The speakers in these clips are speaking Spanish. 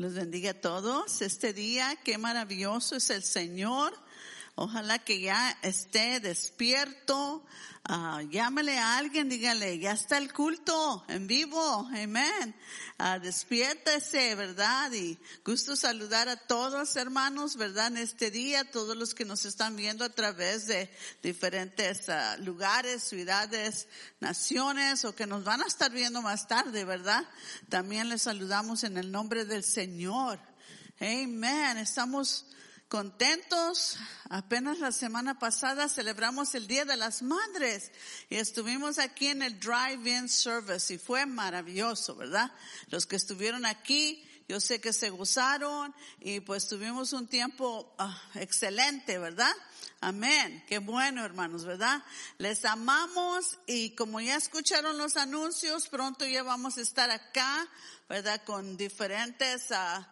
les bendiga a todos. Este día, qué maravilloso es el Señor. Ojalá que ya esté despierto. Ah, llámale a alguien, dígale, ya está el culto en vivo. Amén. Uh, despiértese, ¿verdad? Y gusto saludar a todos hermanos, ¿verdad? En este día, todos los que nos están viendo a través de diferentes ah, lugares, ciudades, naciones o que nos van a estar viendo más tarde, ¿verdad? También les saludamos en el nombre del Señor. Amén. Estamos contentos. Apenas la semana pasada celebramos el Día de las Madres y estuvimos aquí en el Drive-In Service y fue maravilloso, ¿verdad? Los que estuvieron aquí, yo sé que se gozaron y pues tuvimos un tiempo ah, excelente, ¿verdad? Amén. Qué bueno, hermanos, ¿verdad? Les amamos y como ya escucharon los anuncios, pronto ya vamos a estar acá, ¿verdad? Con diferentes uh,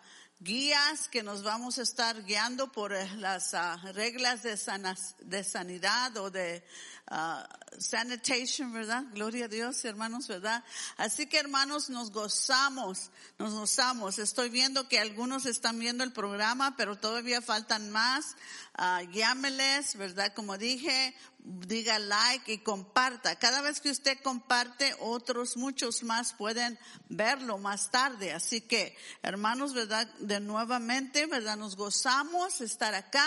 guías que nos vamos a estar guiando por eh, las uh, reglas de, sanas, de sanidad o de uh, sanitation, ¿verdad? Gloria a Dios, hermanos, ¿verdad? Así que hermanos, nos gozamos, nos gozamos. Estoy viendo que algunos están viendo el programa, pero todavía faltan más. Uh, llámeles, ¿verdad? Como dije, diga like y comparta. Cada vez que usted comparte, otros, muchos más pueden verlo más tarde. Así que, hermanos, ¿verdad? De nuevamente, ¿verdad? Nos gozamos estar acá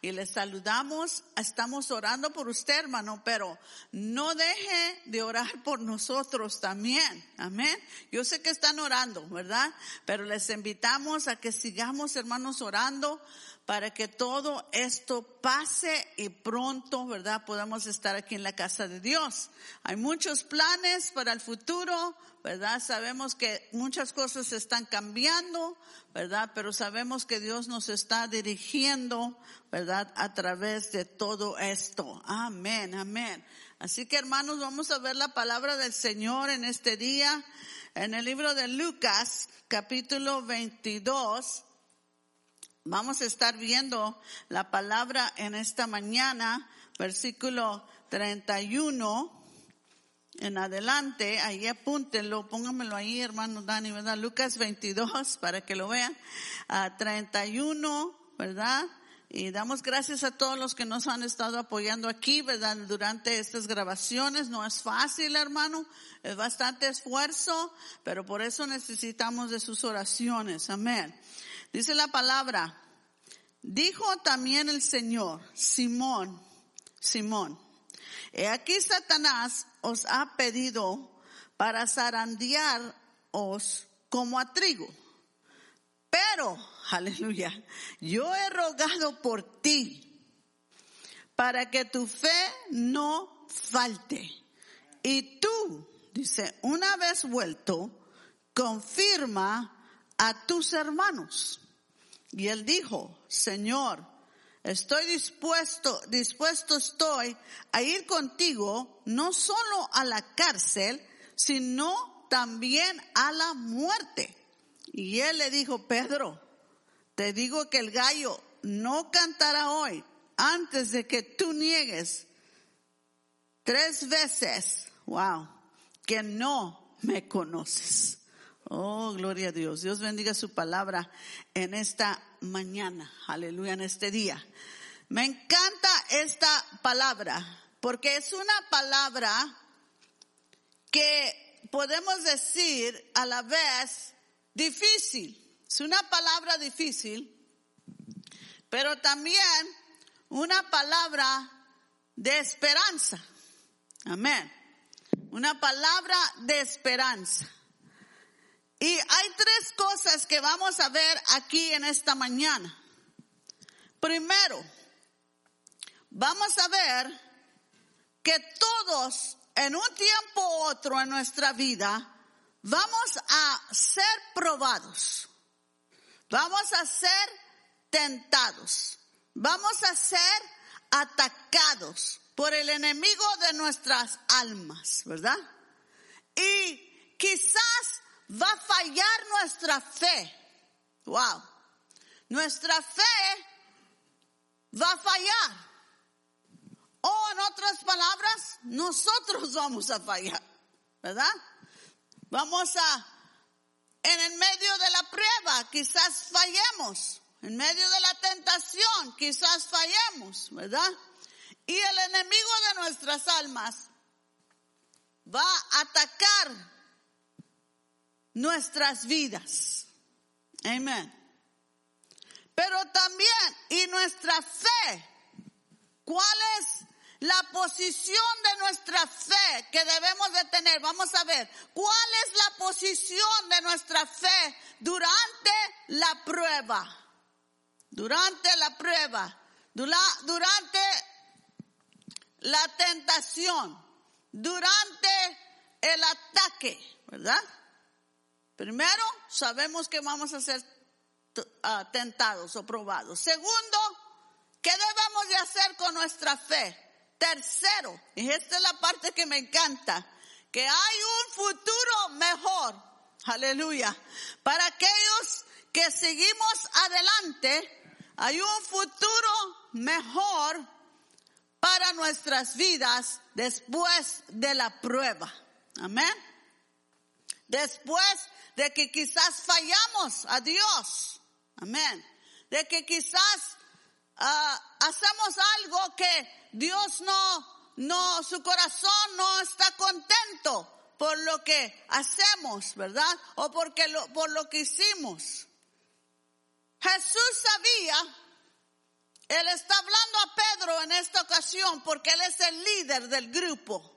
y les saludamos. Estamos orando por usted, hermano, pero no deje de orar por nosotros también. Amén. Yo sé que están orando, ¿verdad? Pero les invitamos a que sigamos, hermanos, orando para que todo esto pase y pronto, ¿verdad? Podamos estar aquí en la casa de Dios. Hay muchos planes para el futuro, ¿verdad? Sabemos que muchas cosas están cambiando, ¿verdad? Pero sabemos que Dios nos está dirigiendo, ¿verdad? A través de todo esto. Amén, amén. Así que hermanos, vamos a ver la palabra del Señor en este día, en el libro de Lucas, capítulo 22 Vamos a estar viendo la palabra en esta mañana, versículo 31 en adelante, ahí apúntenlo, pónganmelo ahí, hermano Dani, ¿verdad? Lucas 22, para que lo vean, a 31, ¿verdad? Y damos gracias a todos los que nos han estado apoyando aquí, ¿verdad? Durante estas grabaciones. No es fácil, hermano. Es bastante esfuerzo, pero por eso necesitamos de sus oraciones. Amén. Dice la palabra, dijo también el Señor, Simón, Simón, he aquí Satanás os ha pedido para zarandearos como a trigo. Pero, aleluya, yo he rogado por ti para que tu fe no falte. Y tú, dice, una vez vuelto, confirma a tus hermanos. Y él dijo, Señor, estoy dispuesto, dispuesto estoy a ir contigo no solo a la cárcel, sino también a la muerte. Y él le dijo, Pedro, te digo que el gallo no cantará hoy antes de que tú niegues tres veces, wow, que no me conoces. Oh, gloria a Dios. Dios bendiga su palabra en esta mañana. Aleluya, en este día. Me encanta esta palabra porque es una palabra que podemos decir a la vez difícil. Es una palabra difícil, pero también una palabra de esperanza. Amén. Una palabra de esperanza. Y hay tres cosas que vamos a ver aquí en esta mañana. Primero, vamos a ver que todos en un tiempo u otro en nuestra vida vamos a ser probados. Vamos a ser tentados. Vamos a ser atacados por el enemigo de nuestras almas, ¿verdad? Y quizás va a fallar nuestra fe. Wow. Nuestra fe va a fallar. O en otras palabras, nosotros vamos a fallar. ¿Verdad? Vamos a en el medio de la prueba quizás fallemos. En medio de la tentación quizás fallemos, ¿verdad? Y el enemigo de nuestras almas va a atacar nuestras vidas. Amén. Pero también, y nuestra fe, ¿cuál es la posición de nuestra fe que debemos de tener? Vamos a ver, ¿cuál es la posición de nuestra fe durante la prueba? Durante la prueba, durante la tentación, durante el ataque, ¿verdad? Primero, sabemos que vamos a ser uh, tentados o probados. Segundo, ¿qué debemos de hacer con nuestra fe? Tercero, y esta es la parte que me encanta, que hay un futuro mejor, aleluya, para aquellos que seguimos adelante, hay un futuro mejor para nuestras vidas después de la prueba. Amén. Después de que quizás fallamos a Dios. Amén. De que quizás ah, hacemos algo que Dios no, no, su corazón no está contento por lo que hacemos, ¿verdad? O porque lo, por lo que hicimos. Jesús sabía, él está hablando a Pedro en esta ocasión porque él es el líder del grupo.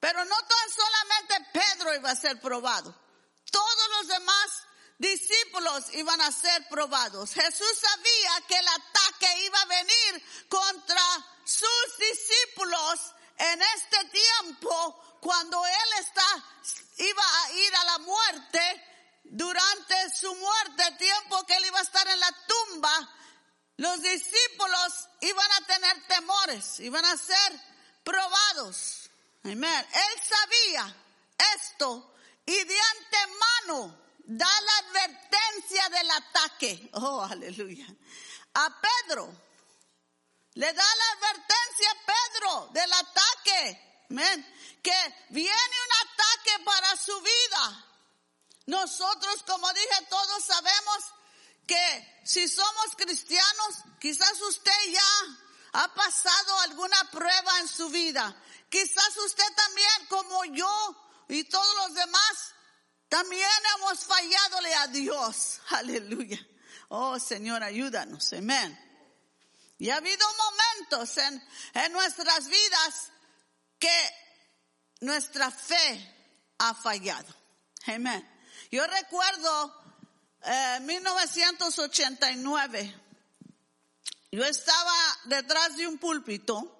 Pero no tan solamente Pedro iba a ser probado. Todos los demás discípulos iban a ser probados. Jesús sabía que el ataque iba a venir contra sus discípulos en este tiempo cuando él está, iba a ir a la muerte. Durante su muerte, tiempo que él iba a estar en la tumba, los discípulos iban a tener temores, iban a ser probados. Amén. Él sabía esto y de antemano da la advertencia del ataque. Oh, aleluya. A Pedro. Le da la advertencia a Pedro del ataque. Amén. Que viene un ataque para su vida. Nosotros, como dije, todos sabemos que si somos cristianos, quizás usted ya ha pasado alguna prueba en su vida. Quizás usted también, como yo y todos los demás, también hemos falladole a Dios. Aleluya. Oh Señor, ayúdanos. Amén. Y ha habido momentos en, en nuestras vidas que nuestra fe ha fallado. Amén. Yo recuerdo eh, 1989. Yo estaba detrás de un púlpito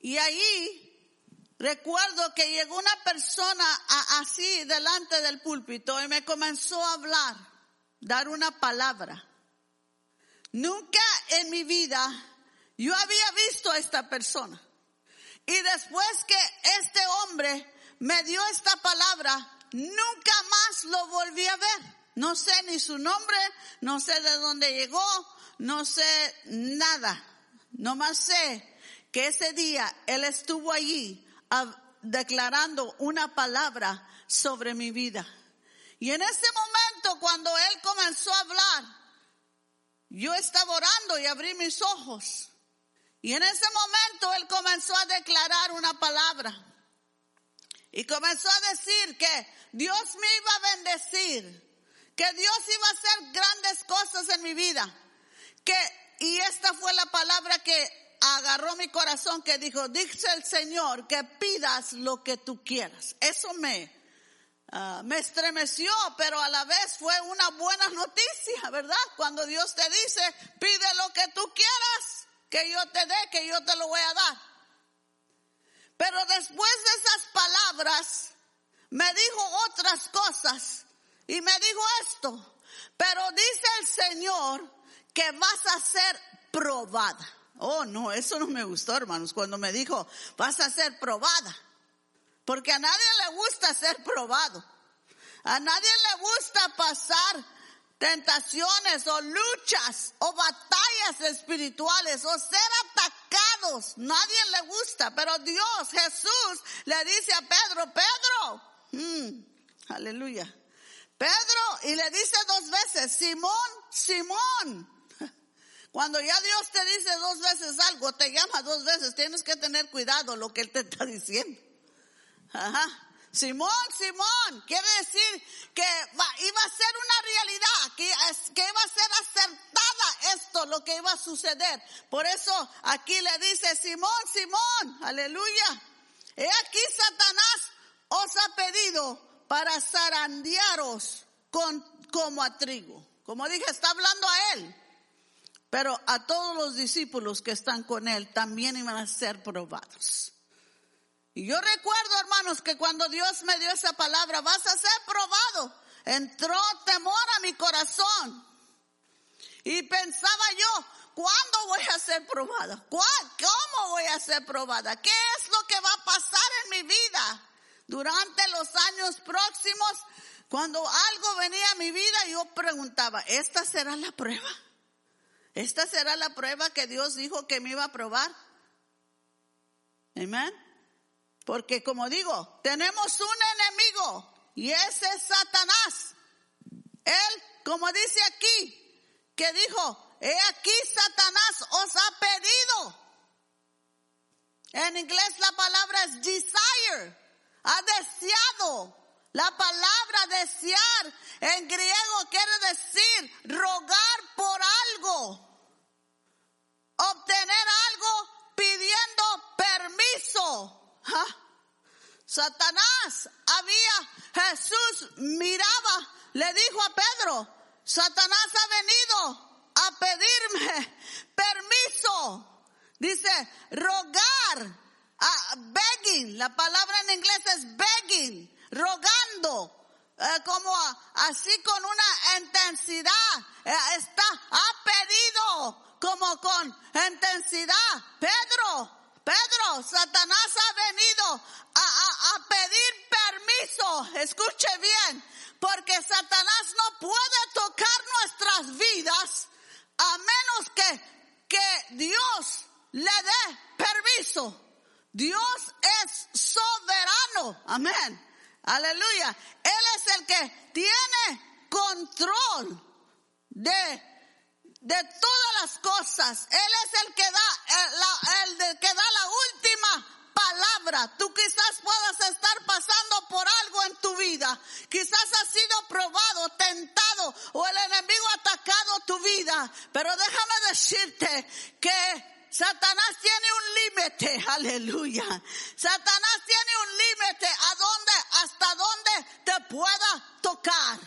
y ahí Recuerdo que llegó una persona así delante del púlpito y me comenzó a hablar, dar una palabra. Nunca en mi vida yo había visto a esta persona. Y después que este hombre me dio esta palabra, nunca más lo volví a ver. No sé ni su nombre, no sé de dónde llegó, no sé nada. No más sé que ese día él estuvo allí declarando una palabra sobre mi vida. Y en ese momento, cuando él comenzó a hablar, yo estaba orando y abrí mis ojos. Y en ese momento él comenzó a declarar una palabra. Y comenzó a decir que Dios me iba a bendecir, que Dios iba a hacer grandes cosas en mi vida. Que, y esta fue la palabra que agarró mi corazón que dijo, dice el Señor que pidas lo que tú quieras. Eso me, ah, me estremeció, pero a la vez fue una buena noticia, ¿verdad? Cuando Dios te dice, pide lo que tú quieras, que yo te dé, que yo te lo voy a dar. Pero después de esas palabras, me dijo otras cosas y me dijo esto, pero dice el Señor que vas a ser probada. Oh, no, eso no me gustó, hermanos, cuando me dijo, vas a ser probada. Porque a nadie le gusta ser probado. A nadie le gusta pasar tentaciones o luchas o batallas espirituales o ser atacados. Nadie le gusta, pero Dios, Jesús, le dice a Pedro, Pedro, mm, aleluya, Pedro, y le dice dos veces, Simón, Simón. Cuando ya Dios te dice dos veces algo, te llama dos veces, tienes que tener cuidado lo que Él te está diciendo. Ajá. Simón, Simón, quiere decir que iba a ser una realidad, que, que iba a ser acertada esto, lo que iba a suceder. Por eso aquí le dice, Simón, Simón, aleluya. He aquí Satanás os ha pedido para zarandearos con, como a trigo. Como dije, está hablando a él. Pero a todos los discípulos que están con él también iban a ser probados. Y yo recuerdo, hermanos, que cuando Dios me dio esa palabra, vas a ser probado, entró temor a mi corazón. Y pensaba yo, ¿cuándo voy a ser probada? ¿Cómo voy a ser probada? ¿Qué es lo que va a pasar en mi vida durante los años próximos? Cuando algo venía a mi vida, yo preguntaba, ¿esta será la prueba? ¿Esta será la prueba que Dios dijo que me iba a probar? Amén. Porque como digo, tenemos un enemigo y ese es Satanás. Él, como dice aquí, que dijo, he aquí Satanás os ha pedido. En inglés la palabra es desire, ha deseado. La palabra desear en griego quiere decir rogar por algo, obtener algo pidiendo permiso. Satanás había, Jesús miraba, le dijo a Pedro, Satanás ha venido a pedirme permiso. Dice, rogar, begging, la palabra en inglés es begging, rogando. Eh, como así con una intensidad, eh, está, ha pedido como con intensidad. Pedro, Pedro, Satanás ha venido a, pedir permiso, escuche bien, porque Satanás no puede tocar nuestras vidas a menos que, que Dios le dé permiso. Dios es soberano, amén. Aleluya. Él es el que tiene control de de todas las cosas. Él es el que da, el, el que da la última palabra. Tú quizás puedas estar pasando por algo en tu vida. Quizás has sido probado, tentado o el enemigo atacado tu vida. Pero déjame decirte que Satanás tiene un límite, aleluya. Satanás tiene un límite a dónde, hasta dónde te pueda tocar.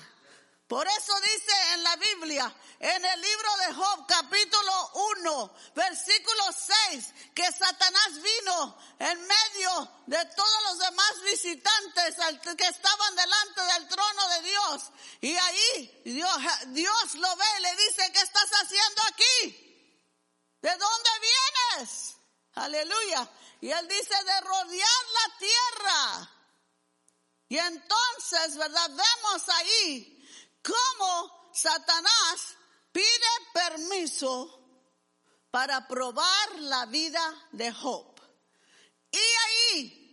Por eso dice en la Biblia, en el libro de Job, capítulo 1, versículo 6, que Satanás vino en medio de todos los demás visitantes que estaban delante del trono de Dios. Y ahí Dios, Dios lo ve dice, ¿qué estás haciendo aquí? ¿De dónde vienes? Aleluya. Y él dice, de rodear la tierra. Y entonces, ¿verdad? Vemos ahí cómo Satanás pide permiso para probar la vida de Job. Y ahí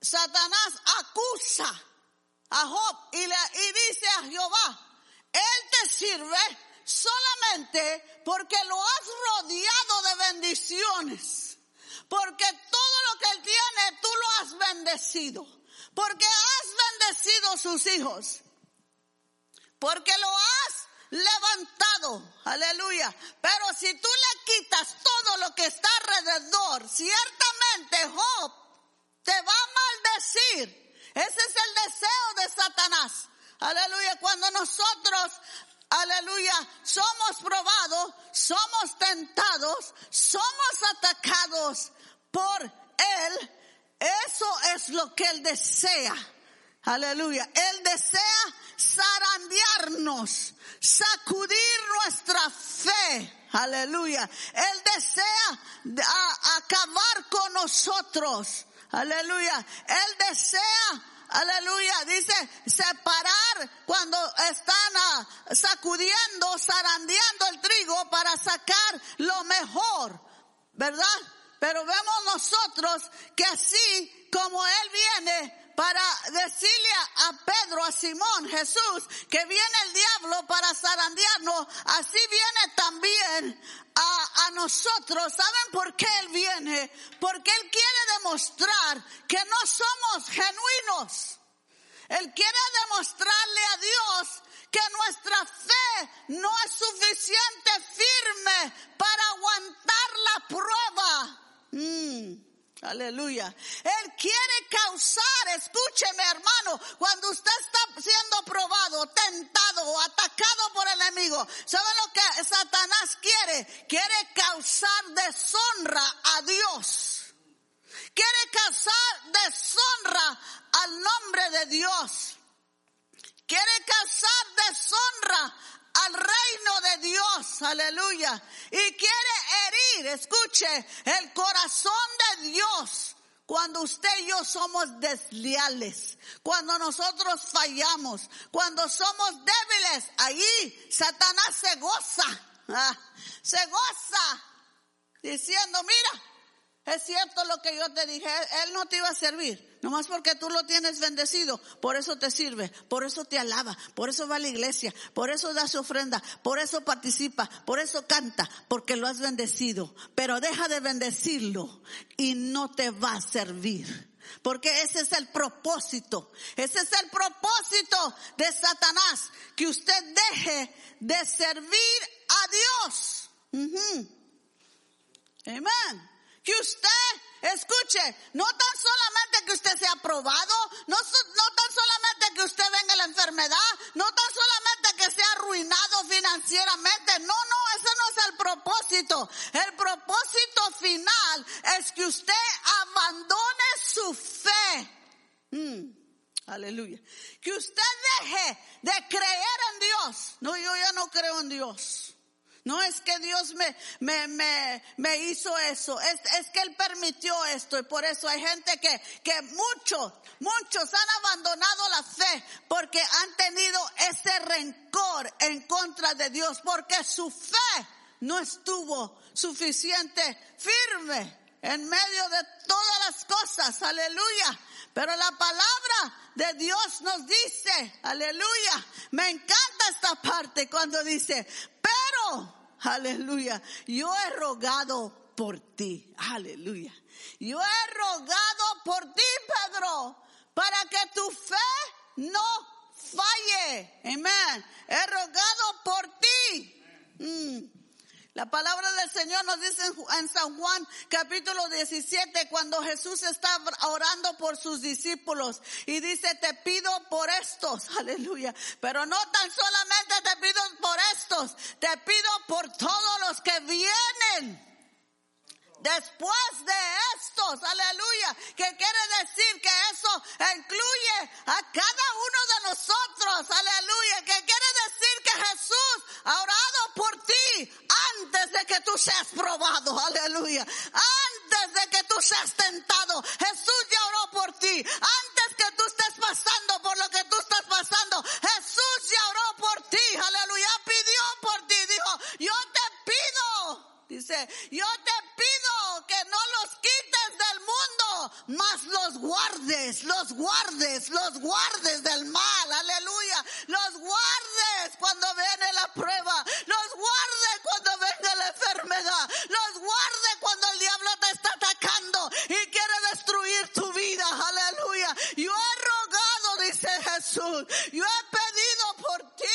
Satanás acusa a Job y, le, y dice a Jehová, Él te sirve solamente porque lo has rodeado de bendiciones. Porque todo lo que Él tiene, tú lo has bendecido. Porque has bendecido sus hijos porque lo has levantado, aleluya. Pero si tú le quitas todo lo que está alrededor, ciertamente Job te va a maldecir. Ese es el deseo de Satanás. Aleluya, cuando nosotros, aleluya, somos probados, somos tentados, somos atacados por Él, eso es lo que Él desea. Aleluya. Él desea zarandearnos, sacudir nuestra fe. Aleluya. Él desea acabar con nosotros. Aleluya. Él desea aleluya, dice separar cuando están ah, sacudiendo, zarandeando el trigo para sacar lo mejor, ¿verdad? Pero vemos nosotros que así como Él viene para decirle a Pedro, a Simón, Jesús, que viene el diablo para zarandearnos, así viene también a, a, nosotros. ¿Saben por qué Él viene? Porque Él quiere demostrar que no somos genuinos. Él quiere demostrarle a Dios que nuestra fe no es suficiente firme para aguantar la prueba. Mm. Aleluya. Él quiere causar, escúcheme hermano, cuando usted está siendo probado, tentado atacado por el enemigo, ¿sabe lo que Satanás quiere? Quiere causar deshonra a Dios. Quiere causar deshonra al nombre de Dios. Quiere causar deshonra al reino de Dios, aleluya. Y quiere herir, escuche, el corazón de Dios. Cuando usted y yo somos desleales, cuando nosotros fallamos, cuando somos débiles, ahí Satanás se goza, se goza diciendo, mira, es cierto lo que yo te dije, Él no te iba a servir. Nomás porque tú lo tienes bendecido, por eso te sirve, por eso te alaba, por eso va a la iglesia, por eso da su ofrenda, por eso participa, por eso canta, porque lo has bendecido. Pero deja de bendecirlo y no te va a servir. Porque ese es el propósito. Ese es el propósito de Satanás. Que usted deje de servir a Dios. Amén que usted escuche, no tan solamente que usted sea aprobado, no, tan solamente que usted venga la enfermedad, no tan solamente que sea arruinado financieramente, no, no, ese no es el propósito. El propósito final es que usted abandone su fe. Mm. Aleluya. Que usted deje de creer en Dios. No, yo ya no creo en Dios. No es que Dios me, me, me, me hizo eso, es, es, que Él permitió esto. Y por eso hay gente que, que muchos, muchos han abandonado la fe porque han tenido ese rencor en contra de Dios, porque su fe no estuvo suficiente firme en medio de todas las cosas, aleluya. Pero la palabra de Dios nos dice, aleluya, me encanta esta parte cuando dice, aleluya, yo he rogado por ti, aleluya. Yo he rogado por ti, Pedro, para que tu fe no falle. Amén. He rogado por ti. Mm. La palabra del Señor nos dice en San Juan capítulo 17 cuando Jesús está orando por sus discípulos y dice te pido por estos, aleluya, pero no tan solamente te pido te pido por todos los que vienen después de estos, aleluya, que quiere decir que eso incluye a Jesús, yo he pedido por ti.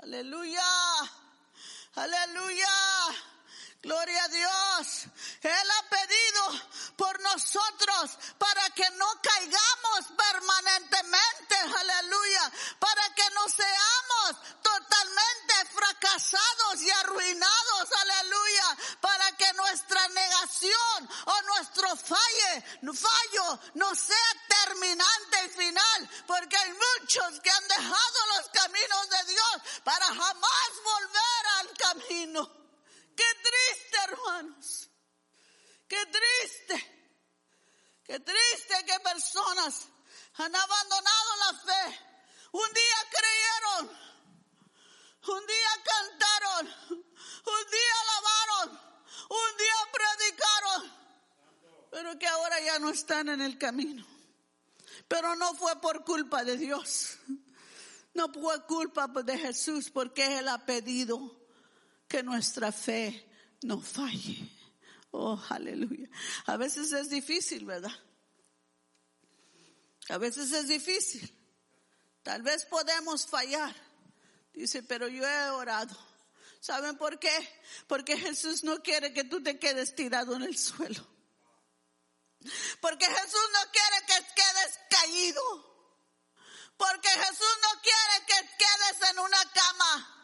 Aleluya, aleluya. Gloria a Dios. Él ha pedido por nosotros para que no caigamos permanentemente. Aleluya. Para que no seamos totalmente fracasados y arruinados. Aleluya. Que nuestra negación o nuestro falle, fallo no sea terminante y final. Porque hay muchos que han dejado los caminos de Dios para jamás volver al camino. Qué triste, hermanos. Qué triste. Qué triste que personas han abandonado la fe. Un día creyeron. Un día cantaron. Un día alabaron. Un día predicaron. Pero que ahora ya no están en el camino. Pero no fue por culpa de Dios. No fue culpa de Jesús porque Él ha pedido que nuestra fe no falle. Oh, aleluya. A veces es difícil, ¿verdad? A veces es difícil. Tal vez podemos fallar. Dice, pero yo he orado. ¿Saben por qué? Porque Jesús no quiere que tú te quedes tirado en el suelo. Porque Jesús no quiere que quedes caído. Porque Jesús no quiere que quedes en una cama.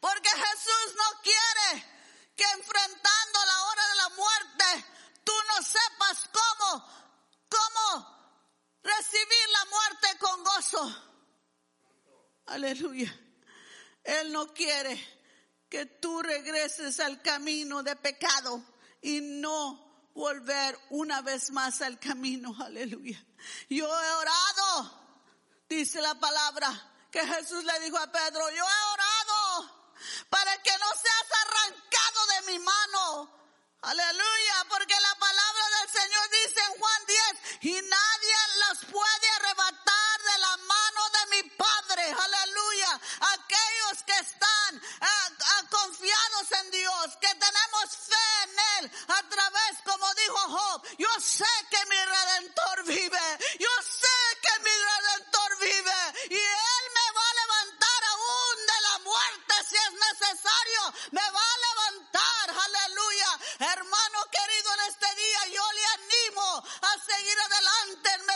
Porque Jesús no quiere que enfrentando la hora de la muerte tú no sepas cómo, cómo recibir la muerte con gozo. Aleluya. Él no quiere que tú regreses al camino de pecado y no volver una vez más al camino. Aleluya. Yo he orado, dice la palabra, que Jesús le dijo a Pedro, yo he orado para que no seas arrancado de mi mano. Aleluya, porque la palabra del Señor dice en Juan 10, y nadie Que tenemos fe en Él, a través, como dijo Job, yo sé que mi redentor vive, yo sé que mi redentor vive, y Él me va a levantar aún de la muerte si es necesario, me va a levantar, aleluya. Hermano querido, en este día yo le animo a seguir adelante en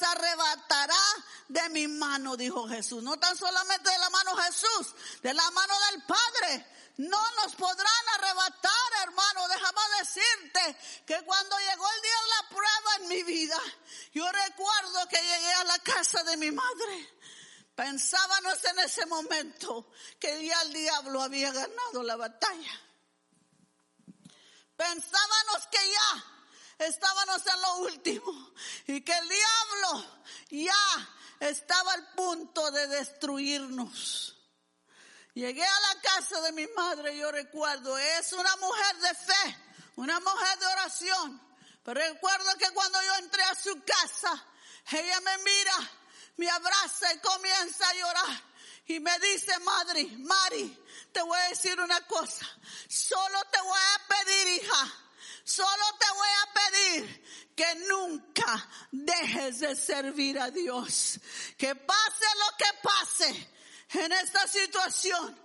arrebatará de mi mano, dijo Jesús. No tan solamente de la mano Jesús, de la mano del Padre no nos podrán arrebatar, hermano. Déjame decirte que cuando llegó el día de la prueba en mi vida, yo recuerdo que llegué a la casa de mi madre. Pensábamos en ese momento que ya el diablo había ganado la batalla. Pensábamos que ya estábamos en lo último y que el diablo ya estaba al punto de destruirnos. Llegué a la casa de mi madre, yo recuerdo, es una mujer de fe, una mujer de oración. Pero recuerdo que cuando yo entré a su casa, ella me mira, me abraza y comienza a llorar. Y me dice, madre, Mari, te voy a decir una cosa. Solo te voy a pedir, hija. Solo te voy a pedir que nunca dejes de servir a Dios. Que pase lo que pase en esta situación.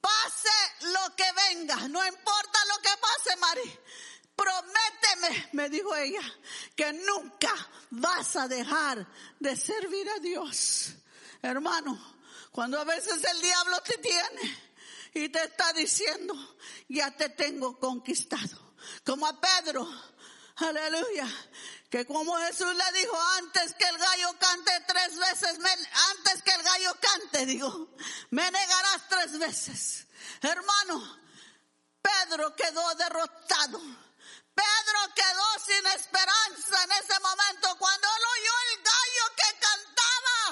Pase lo que venga, no importa lo que pase, Mari. Prométeme, me dijo ella, que nunca vas a dejar de servir a Dios. Hermano, cuando a veces el diablo te tiene y te está diciendo, ya te tengo conquistado. Como a Pedro, aleluya, que como Jesús le dijo, antes que el gallo cante tres veces, antes que el gallo cante, digo, me negarás tres veces. Hermano, Pedro quedó derrotado. Pedro quedó sin esperanza en ese momento cuando él oyó el gallo que cantaba.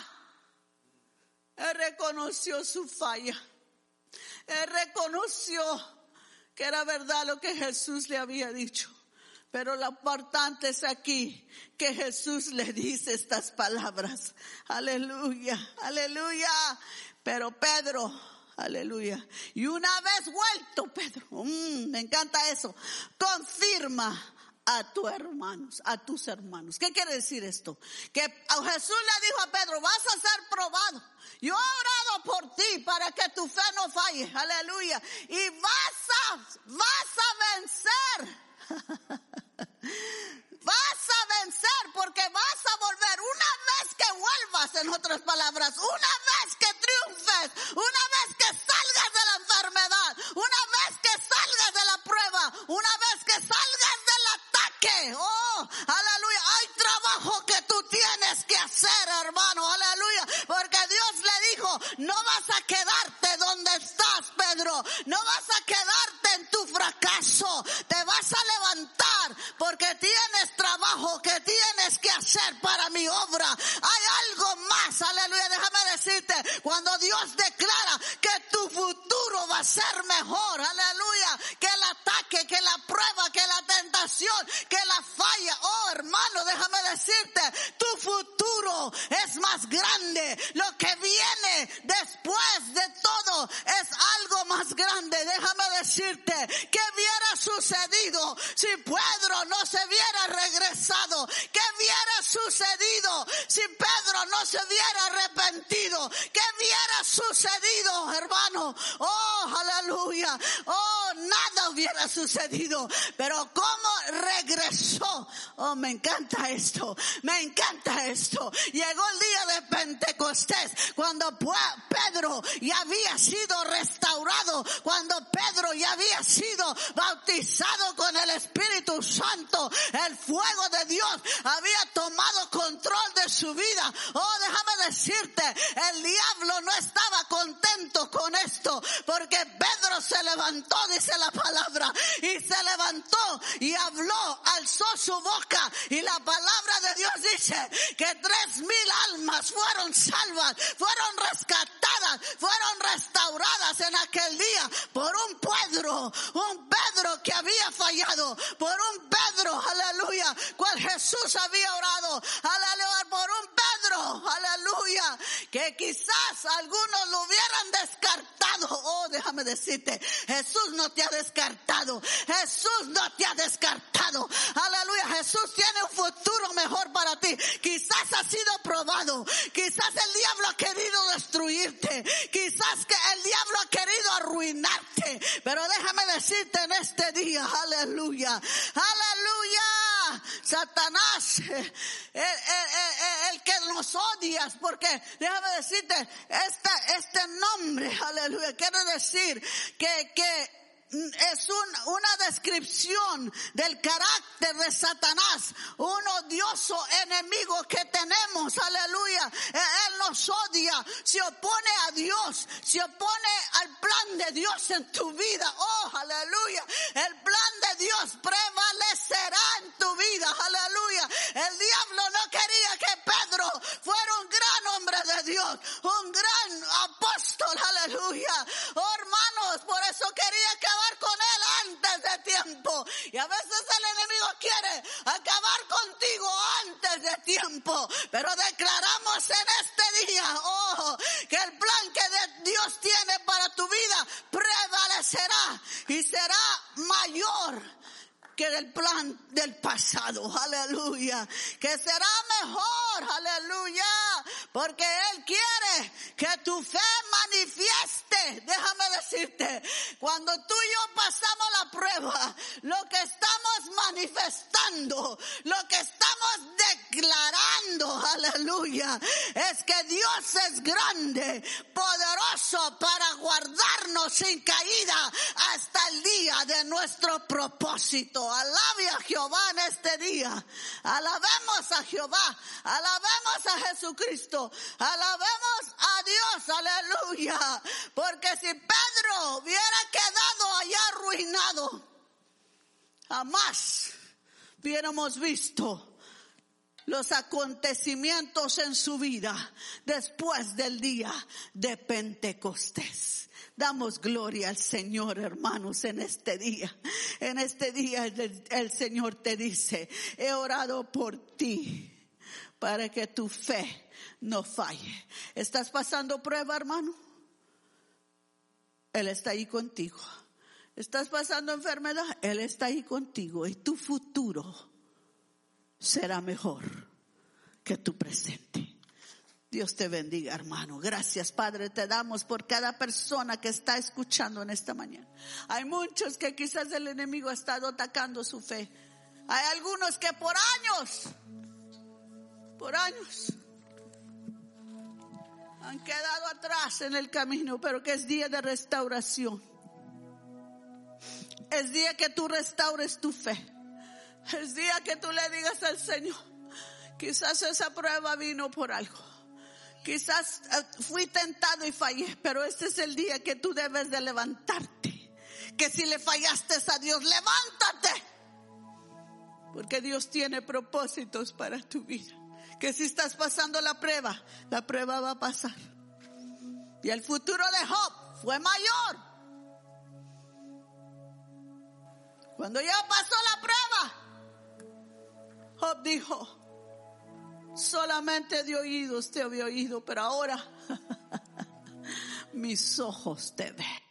Él reconoció su falla. Él reconoció que era verdad lo que Jesús le había dicho. Pero lo importante es aquí que Jesús le dice estas palabras. Aleluya, aleluya. Pero Pedro, aleluya. Y una vez vuelto, Pedro, mm, me encanta eso, confirma a tus hermanos, a tus hermanos. ¿Qué quiere decir esto? Que Jesús le dijo a Pedro, vas a ser probado. Yo he orado por ti para que tu fe no falle. Aleluya. Y vas a, vas a vencer. Vas a vencer porque vas a volver una vez que vuelvas, en otras palabras, una vez que triunfes, una vez que salgas de la enfermedad, una vez que salgas de la prueba, una vez que salgas Oh, aleluya. Hay trabajo que tú tienes que hacer, hermano. Aleluya. Sucedido. Oh, me encanta esto, me encanta esto. Llegó el día de Pentecostés cuando Pedro ya había sido restaurado, cuando Pedro ya había sido bautizado con el Espíritu Santo, el fuego de Dios había tomado control de su vida. Oh, déjame decirte, el diablo no estaba contento con esto, porque Pedro se levantó, dice la palabra, y se levantó y habló, alzó su boca, y la palabra de Dios dice que tres mil almas fueron salvas, fueron rescatadas, fueron restauradas en aquel día por un Pedro, un Pedro que había fallado, por un Pedro, aleluya, cual Jesús había orado, aleluya, por un Pedro, aleluya, que quizás algunos lo hubieran descartado. Oh, déjame decirte, Jesús no te ha descartado, Jesús no te ha descartado, quizás el diablo ha querido destruirte, quizás que el diablo ha querido arruinarte, pero déjame decirte en este día, aleluya, aleluya, Satanás, el, que nos odias, porque déjame decirte, este, este nombre, aleluya, quiere decir que, que es una descripción del carácter de Satanás, un odioso enemigo que tenemos, aleluya. E, él nos odia, se opone a Dios, se opone al plan de Dios en tu vida. Oh, aleluya. El plan de Dios prevalecerá en tu vida, aleluya. El diablo no quería que Pedro fuera un gran hombre de Dios, un gran apóstol, aleluya. Oh, hermanos, por eso quería acabar Alabemos a Dios. Aleluya. Porque si Pedro hubiera quedado allá arruinado, jamás hubiéramos visto los acontecimientos en su vida después del día de Pentecostés. Damos gloria al Señor, hermanos, en este día. En este día el, Señor te dice, he orado por ti para que tu fe no falle. ¿Estás pasando prueba, hermano? Él está ahí contigo. ¿Estás pasando enfermedad? Él está ahí contigo y tu futuro será mejor que tu presente. Dios te bendiga, hermano. Gracias, Padre, te damos por cada persona que está escuchando en esta mañana. Hay muchos que quizás el enemigo ha estado atacando su fe. Hay algunos que por años, por años, han quedado atrás en el camino, pero que es día de restauración. Es día que tú restaures tu fe. Es día que tú le digas al Señor, quizás esa prueba vino por algo. Quizás eh, fui tentado y fallé, pero este es el día que tú debes de levantarte. Que si le fallaste a Dios, levántate. Porque Dios tiene propósitos para tu vida. Que si estás pasando la prueba, la prueba va a pasar. Y el futuro de Job fue mayor. Cuando ya pasó la prueba, Job dijo, Solamente de oídos te había oído, pero ahora mis ojos te ven.